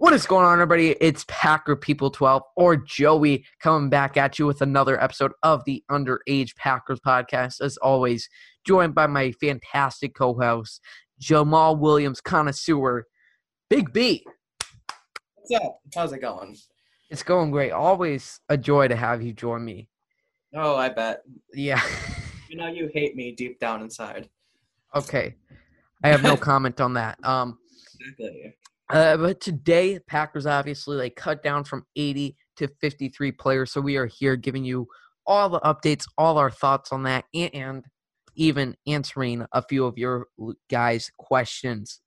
What is going on, everybody? It's Packer People 12 or Joey coming back at you with another episode of the Underage Packers podcast. As always, joined by my fantastic co host, Jamaal Williams, connoisseur, Big B. What's up? How's it going? It's going great. Always a joy to have you join me. Oh, I bet. Yeah. You know you hate me deep down inside. okay. I have no comment on that. Um, Exactly. Uh, but today, Packers obviously they cut down from 80 to 53 players. So we are here giving you all the updates, all our thoughts on that, and, even answering a few of your guys' questions.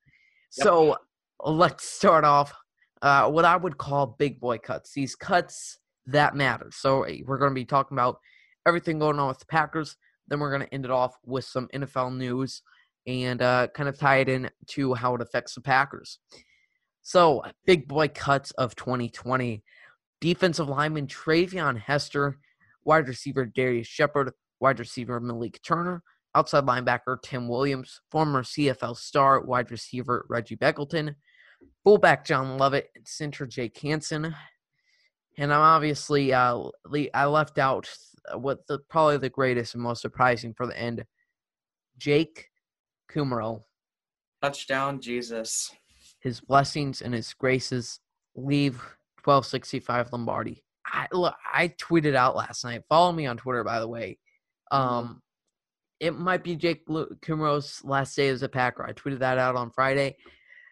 Yep. So let's start off uh, what I would call big boy cuts. These cuts that matter. So we're going to be talking about everything going on with the Packers. Then we're going to end it off with some NFL news and uh, kind of tie it in to how it affects the Packers. So, big boy cuts of 2020. Defensive lineman Treyvon Hester, wide receiver Darrius Shepherd, wide receiver Malik Turner, outside linebacker Tim Williams, former CFL star wide receiver Reggie Begelton, fullback John Lovett, and center Jake Hanson. And I'm obviously uh, I left out what the probably the greatest and most surprising for the end, Jake Kumerow Touchdown, Jesus. His blessings and his graces leave 1265 Lombardi. I look, I tweeted out last night. Follow me on Twitter, by the way. Um, it might be Jake Kumerow's last day as a Packer. I tweeted that out on Friday.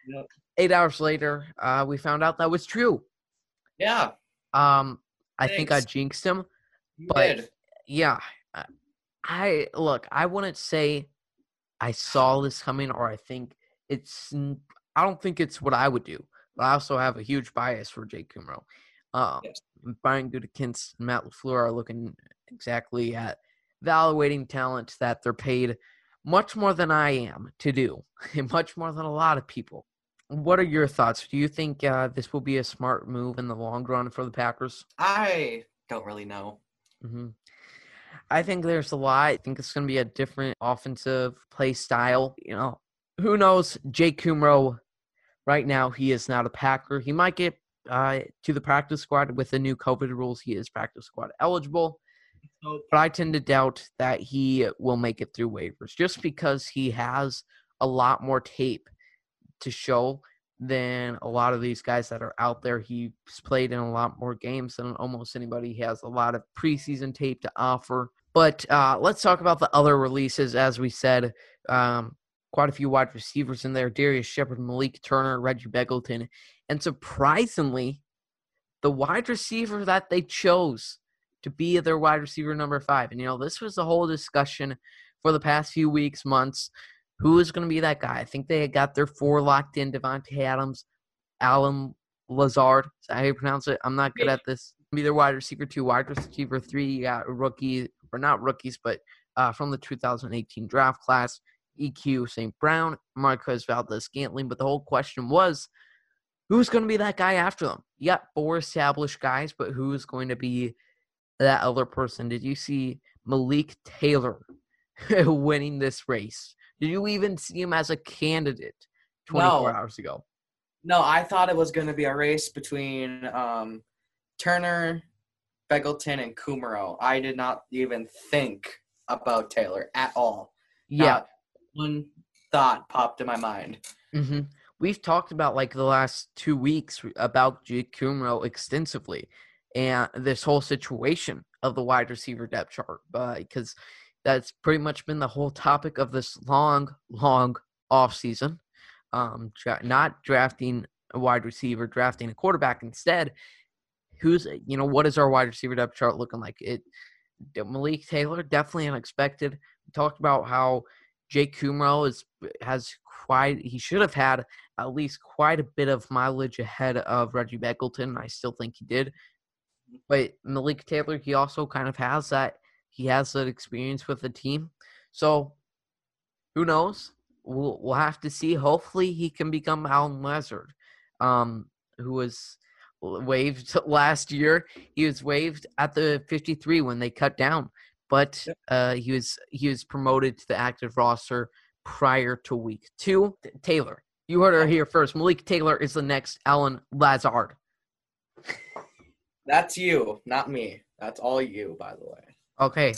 Yep. Eight hours later, uh, we found out that was true. Yeah, Um, I think I jinxed him. you But- did. Yeah, I look. I wouldn't say I saw this coming, or I think it's. I don't think it's what I would do, but I also have a huge bias for Jake Kumerow. Um, Yes. Brian Gutekunst and Matt LaFleur are looking exactly at evaluating talent that they're paid much more than I am to do, and much more than a lot of people. What are your thoughts? Do you think uh, this will be a smart move in the long run for the Packers? I don't really know. hmm I think there's a lot. I think it's going to be a different offensive play style. You know, who knows? Jake Kumerow, right now, he is not a Packer. He might get uh, to the practice squad with the new COVID rules. He is practice squad eligible, but I tend to doubt that he will make it through waivers just because he has a lot more tape to show than a lot of these guys that are out there. He's played in a lot more games than almost anybody. He has a lot of preseason tape to offer. But uh, let's talk about the other releases. As we said, um, quite a few wide receivers in there Darrius Shepherd, Malik Turner, Reggie Begelton. And surprisingly, the wide receiver that they chose to be their wide receiver number five. And, you know, this was the whole discussion for the past few weeks, months. Who is going to be that guy? I think they had got their four locked in Davante Adams, Allen Lazard. Is that how you pronounce it? I'm not good at this. Be their wide receiver two, wide receiver three. You got rookie, or not rookies, but uh, from the 2018 draft class, EQ St. Brown, Marquez Valdes-Scantling. But the whole question was, who's going to be that guy after them? You got four established guys, but who's going to be that other person? Did you see Malik Taylor winning this race? Did you even see him as a candidate 24 No. hours ago? No, I thought it was going to be a race between um, Turner, Begelton, and Kumerow. I did not even think about Taylor at all. Yeah. Not one thought popped in my mind. hmm We've talked about like the last two weeks about Jake Kumerow extensively, and this whole situation of the wide receiver depth chart, because that's pretty much been the whole topic of this long, long off season. Um, dra- not drafting a wide receiver, drafting a quarterback instead. Who's you know what is our wide receiver depth chart looking like? It Malik Taylor definitely unexpected. We talked about how Jake Kumerow is has quite he should have had at least quite a bit of mileage ahead of Reggie Begelton. I still think he did. But Malik Taylor, he also kind of has that he has that experience with the team. So who knows? We'll we'll have to see. Hopefully he can become Allen Lazard, um, who was waived last year. He was waived at the 53 when they cut down, but uh, he was he was promoted to the active roster prior to week two. Taylor, You heard her here first. Malik Taylor is the next Allen Lazard. That's you, not me. That's all you, by the way. Okay,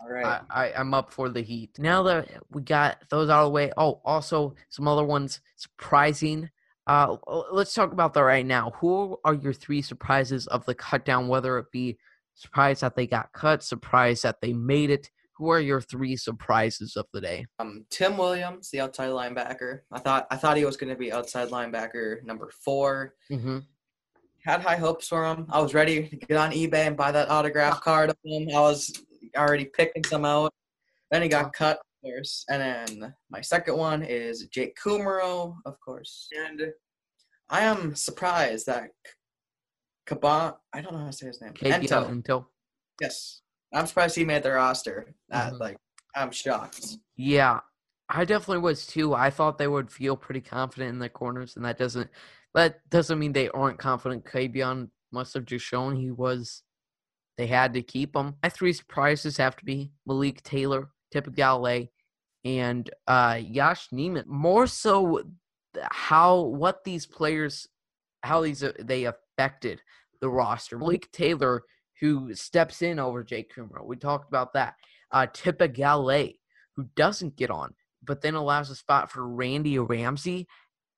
All right. I, I, I'm up for the heat. Now that we got those out of the way, oh, also some other ones surprising. Uh, let's talk about that right now. Who are your three surprises of the cut down? Whether it be surprised that they got cut, surprised that they made it. Who are your three surprises of the day? um, Tim Williams, the outside linebacker. I thought I thought he was going to be outside linebacker number four. Mm-hmm. Had high hopes for him. I was ready to get on eBay and buy that autograph card of him. I was already picking some out. Then he got cut, of course. And then my second one is Jake Kumerow, of course. And I am surprised that Kaban, I don't know how to say his name. Ento. Yes. I'm surprised he made the roster. That, Mhm. Like, I'm shocked. Yeah, I definitely was too. I thought they would feel pretty confident in their corners, and that doesn't that doesn't mean they aren't confident. Kabion must have just shown he was. They had to keep him. My three surprises have to be Malik Taylor, Tipa Galeai, and uh, Yosh Nijman. More so, how what these players, how these uh, they affected the roster. Malik Taylor, who steps in over Jake Kumerow. We talked about that. Uh, Tipa Galeai, who doesn't get on, but then allows a spot for Randy Ramsey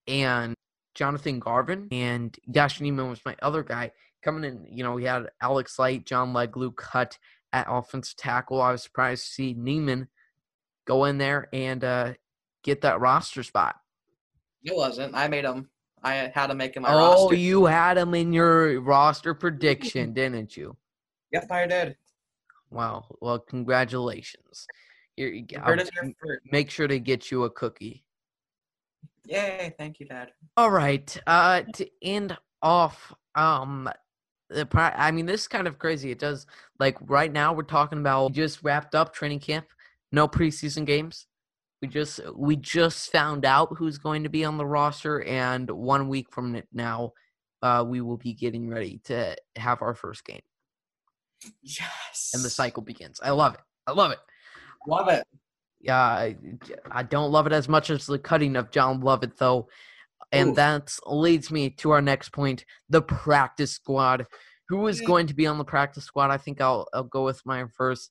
and Jonathan Garvin. And Yosh Nijman was my other guy coming in. You know, we had Alex Light, John Leglue cut at offensive tackle. I was surprised to see Nijman go in there and uh, get that roster spot. It wasn't. I made him. I had to make him my oh, roster. Oh, you had him in your roster prediction, didn't you? Yep, I did. Wow. Well, congratulations. Here, you go. Heard it here first. make sure to get you a cookie. Yay! Thank you, Dad. All right. Uh, to end off, um, the pri- I mean, this is kind of crazy. It does like right now we're talking about just wrapped up training camp, no preseason games. We just we just found out who's going to be on the roster, and one week from now, uh, we will be getting ready to have our first game, Yes. and the cycle begins. I love it. I love it. Love it. Yeah, I, I don't love it as much as the cutting of John Lovett, though. And that leads me to our next point the practice squad. Who is going to be on the practice squad? I think I'll, I'll go with my first.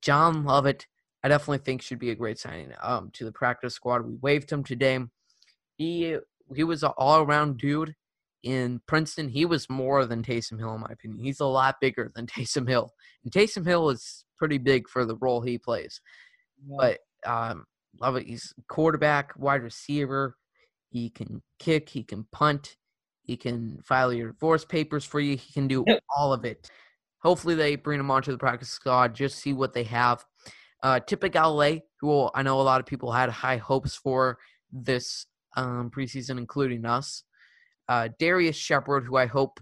John Lovett, I definitely think should be a great signing um, to the practice squad. We waived him today. He he was an all around dude in Princeton. He was more than Taysom Hill, in my opinion. He's a lot bigger than Taysom Hill. And Taysom Hill is pretty big for the role he plays but um, love it. He's quarterback, wide receiver. He can kick. He can punt. He can file your divorce papers for you. He can do all of it. Hopefully, they bring him onto the practice squad. Just see what they have. Uh, Tipa Galeai, who I know a lot of people had high hopes for this um, preseason, including us. Uh, Darrius Shepherd, who I hope,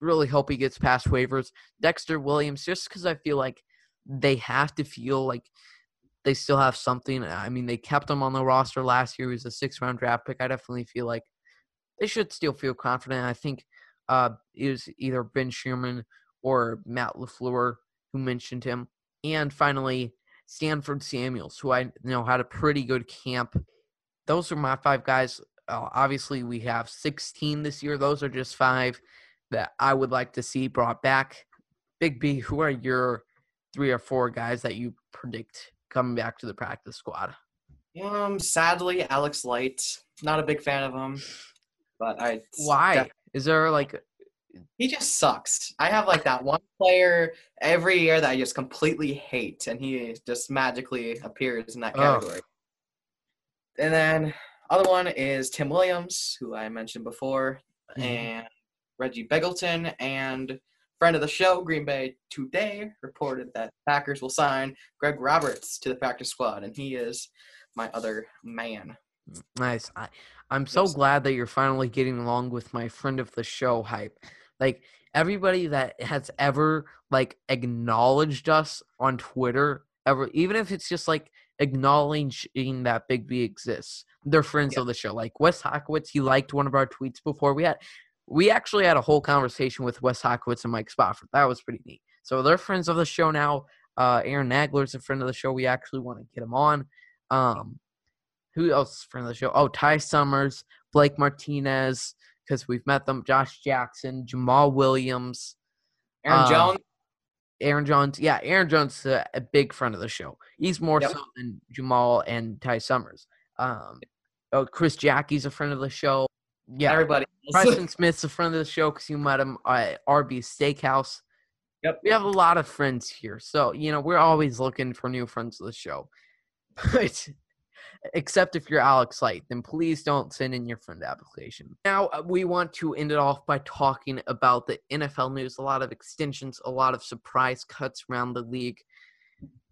really hope he gets past waivers. Dexter Williams, just because I feel like they have to feel like they still have something. I mean, they kept him on the roster last year. He was a six round draft pick. I definitely feel like they should still feel confident. I think uh, it was either Ben Sirmans or Matt LaFleur who mentioned him. And finally, Stanford Samuels, who I know had a pretty good camp. Those are my five guys. Uh, obviously, we have 16 this year. Those are just five that I would like to see brought back. Big B, who are your three or four guys that you predict coming back to the practice squad? Um, sadly, Alex Light. Not a big fan of him, but I. Why? def- Is there like he just sucks. I have like that one player every year that I just completely hate, and he just magically appears in that Oh. category. And then other one is Tim Williams, who I mentioned before, Mhm. and Reggie Begelton, and friend of the show, Green Bay today reported that Packers will sign Greg Roberts to the practice squad, and he is my other man. nice? I, I'm so Yes. glad that you're finally getting along with my friend of the show hype. Like everybody that has ever like acknowledged us on Twitter, ever even if it's just like acknowledging that Big B exists, they're friends Yeah. of the show. Like Wes Hodkiewicz, he liked one of our tweets before we had. We actually had a whole conversation with Wes Hodkiewicz and Mike Spofford. That was pretty neat. So they're friends of the show now. Uh, Aaron Nagler's a friend of the show. We actually want to get him on. Um, who else is a friend of the show? Oh, Ty Summers, Blake Martinez, because we've met them. Josh Jackson, Jamaal Williams, Aaron Uh, Jones. Aaron Jones. Yeah, Aaron Jones is a, a big friend of the show. He's more Yep. so than Jamaal and Ty Summers. Um, oh, Chris Jacke's a friend of the show. Yeah, Everybody. Preston Smith's a friend of the show because you met him at Arby's Steakhouse. Yep. We have a lot of friends here. So, you know, we're always looking for new friends of the show. But except if you're Alex Light, then please don't send in your friend application. Now, uh, we want to end it off by talking about the NFL news. A lot of extensions, a lot of surprise cuts around the league.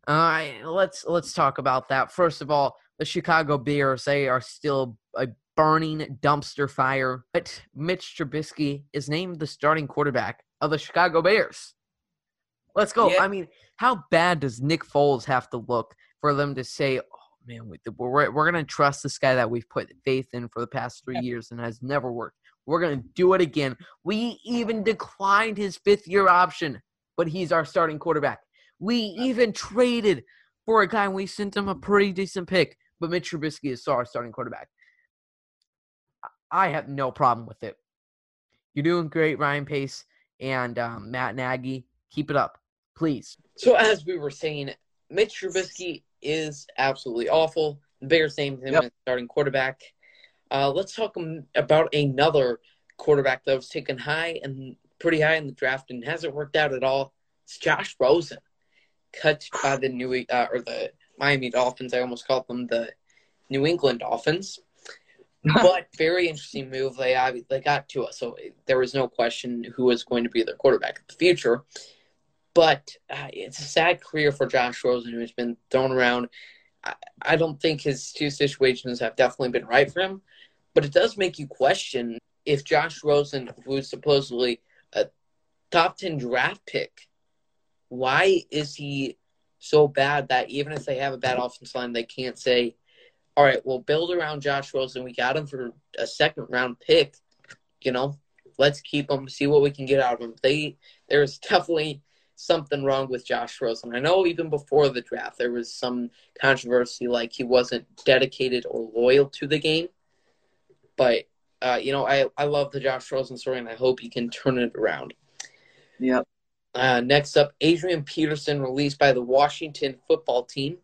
All right, let's let's talk about that. First of all, the Chicago Bears, they are still a burning dumpster fire. But Mitch Trubisky is named the starting quarterback of the Chicago Bears. Let's go. Yeah. I mean, how bad does Nick Foles have to look for them to say, "Oh man, we, we're we're gonna trust this guy that we've put faith in for the past three years and has never worked. We're gonna do it again." We even declined his fifth year option, but he's our starting quarterback. We even traded for a guy and we sent him a pretty decent pick, but Mitch Trubisky is our starting quarterback. I- I have no problem with it. You're doing great, Ryan Pace and um, Matt Nagy. Keep it up, please. So as we were saying, Mitch Trubisky is absolutely awful. The Bears named him Yep. starting quarterback. Uh, let's talk about another quarterback that was taken high and pretty high in the draft and hasn't worked out at all. It's Josh Rosen, cut by the New uh, or the Miami Dolphins. I almost called them the New England Dolphins. but very interesting move. They they got Tua, so there was no question who was going to be their quarterback in the future. But uh, it's a sad career for Josh Rosen, who's been thrown around. I, I don't think his two situations have definitely been right for him, but it does make you question if Josh Rosen, who's supposedly a top 10 draft pick, why is he so bad that even if they have a bad offensive line, they can't say, all right, we'll build around Josh Rosen. We got him for a second round pick. You know, let's keep him, see what we can get out of him. They there's definitely something wrong with Josh Rosen. I know even before the draft there was some controversy like he wasn't dedicated or loyal to the game. But uh, you know, I, I love the Josh Rosen story and I hope he can turn it around. Yep. Uh, next up, Adrian Peterson released by the Washington football team.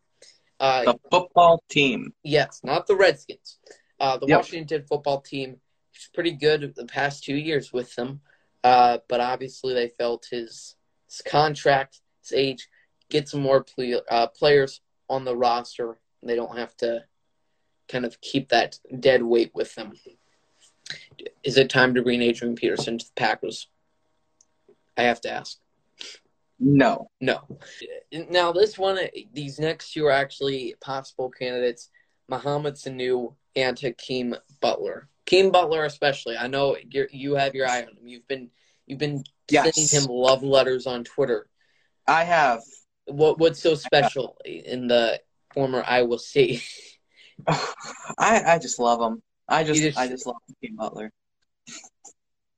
Uh, The football team. Yes, not the Redskins. Uh, the Yep. Washington football team is pretty good the past two years with them, uh, but obviously they felt his, his contract, his age, get some more uh, players on the roster. They don't have to kind of keep that dead weight with them. Is it time to bring Adrian Peterson to the Packers? I have to ask. No. No. Now, this one, these next two are actually possible candidates Mohamed Sanu and Hakeem Butler. Hakeem Butler, especially. I know you have your eye on him. You've been you've been Yes. sending him love letters on Twitter. I have. What what's so special in the former Iowa State? I I just love him. I just, just- I just love Hakeem Butler.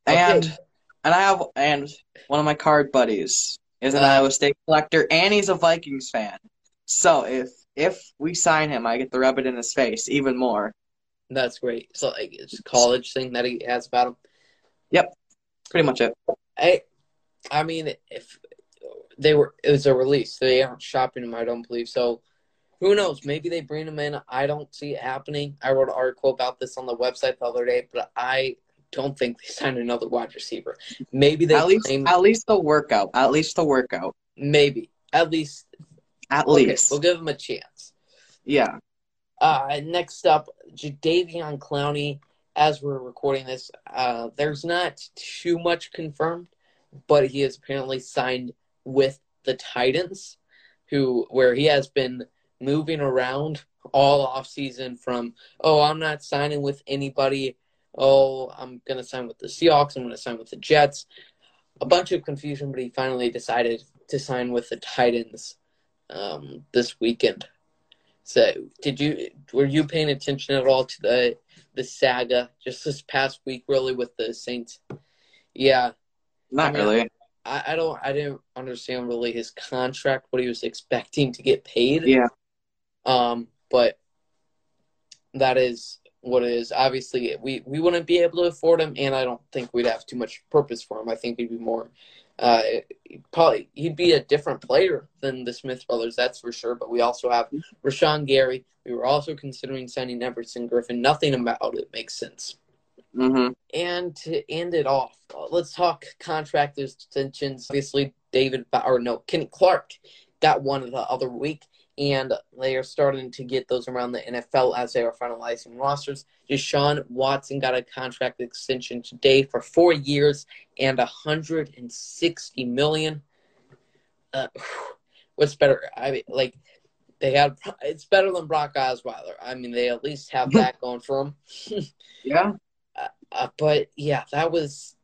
Okay. And and I have and one of my card buddies is an Uh, Iowa State collector and he's a Vikings fan. So if if we sign him, I get to rub it in his face even more. That's great. So like it's a college thing that he has about him. Yep, pretty much it. I I mean if they were it was a release. They aren't shopping him, I don't believe. So who knows? Maybe they bring him in. I don't see it happening. I wrote an article about this on the website the other day, but I don't think they signed another wide receiver. Maybe they At least claim, at least the workout. At least the workout. maybe. At least At okay, least. we'll give him a chance. Yeah. Uh, next up, Jadeveon Clowney. As we're recording this, uh, there's not too much confirmed, but he is apparently signed with the Titans, who where he has been moving around all off season from oh I'm not signing with anybody, oh I'm gonna sign with the Seahawks, I'm gonna sign with the Jets, a bunch of confusion, but he finally decided to sign with the Titans um, this weekend. So, did you were you paying attention at all to the the saga just this past week, really, with the Saints? Yeah, Not I mean, really. I, I don't I didn't understand really his contract, what he was expecting to get paid. Yeah. Um, but that is what it is. Obviously, we, we wouldn't be able to afford him, and I don't think we'd have too much purpose for him. I think we'd be more, uh, probably he'd be a different player than the Smith brothers, that's for sure. But we also have Rashan Gary. We were also considering signing Everson Griffen. Nothing about it makes sense. Mm-hmm. And to end it off, uh, let's talk contract extensions. Obviously, David or no, Kenny Clark got one the other week, and they are starting to get those around the NFL as they are finalizing rosters. Deshaun Watson got a contract extension today for four years and a hundred and sixty million. Uh, what's better? I mean, like they had. It's better than Brock Osweiler. I mean, they at least have that going for them. Yeah. Uh, but yeah, that was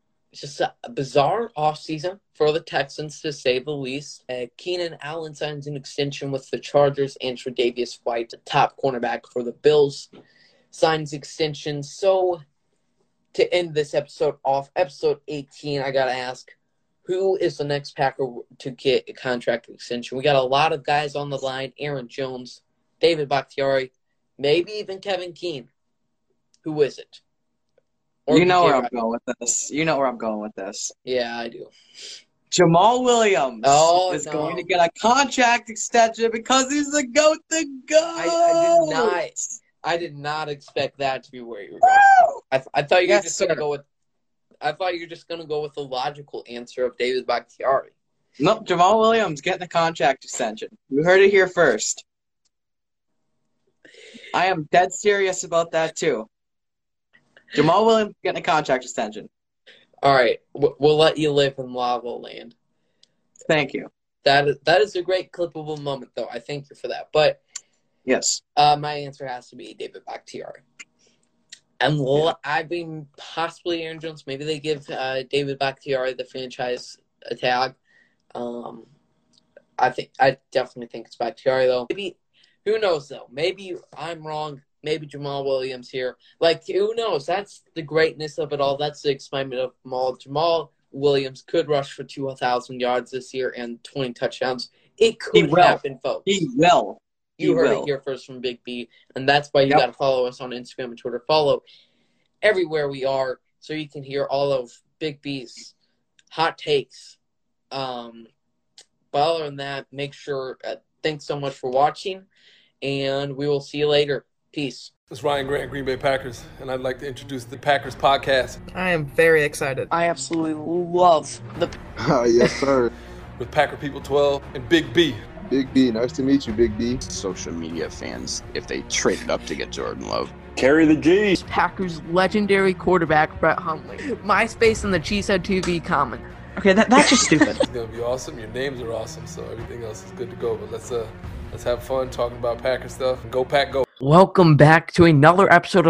just a bizarre offseason for the Texans, to say the least. Uh, Keenan Allen signs an extension with the Chargers, and Tre'Davious White, the top cornerback for the Bills, signs extension. So, to end this episode off, episode 18, I got to ask, who is the next Packer to get a contract extension? We got a lot of guys on the line Aaron Jones, David Bakhtiari, maybe even Kevin King. Who is it? Or you know where I'm going with this. You know where I'm going with this. Yeah, I do. Jamaal Williams Oh, is no. going to get a contract extension because he's the goat. The goat. I did not. I did not expect that to be where you were going. Woo! I, th- I thought you were Yes, just gonna go with. I thought you were just gonna go with the logical answer of David Bakhtiari. Nope, Jamaal Williams getting a contract extension. You heard it here first. I am dead serious about that too. Jamaal Williams getting a contract extension. All right, we'll let you live in lava land. Thank you. That is, that is a great clippable moment, though. I thank you for that. But Yes. uh, my answer has to be David Bakhtiari. And l- I mean, possibly Aaron Jones. Maybe they give uh, David Bakhtiari the franchise tag. Um, I think I definitely think it's Bakhtiari though. Maybe who knows though? Maybe I'm wrong. Maybe Jamaal Williams here. Like who knows? That's the greatness of it all. That's the excitement of Jamaal. Jamaal Williams could rush for two thousand yards this year and twenty touchdowns. It could happen, folks. He will. You He heard will. it here first from Big B, and that's why you Yep. got to follow us on Instagram and Twitter. Follow everywhere we are, so you can hear all of Big B's hot takes. Um, but other than that, make sure. Uh, thanks so much for watching, and we will see you later. Peace. It's Ryan Grant, Green Bay Packers, and I'd like to introduce the Packers podcast I am very excited. I absolutely love the Ah, yes, sir. with Packer People 12 and Big B. Big B, nice to meet you, Big B. social media fans if they traded up to get Jordan Love. Carry the G. Packers legendary quarterback Brett Hundley. MySpace and the Cheesehead TV comment. Okay, that, that's just stupid. It's gonna be awesome. Your names are awesome, so everything else is good to go. But let's uh let's have fun talking about Packer stuff. Go Pack, go. Welcome back to another episode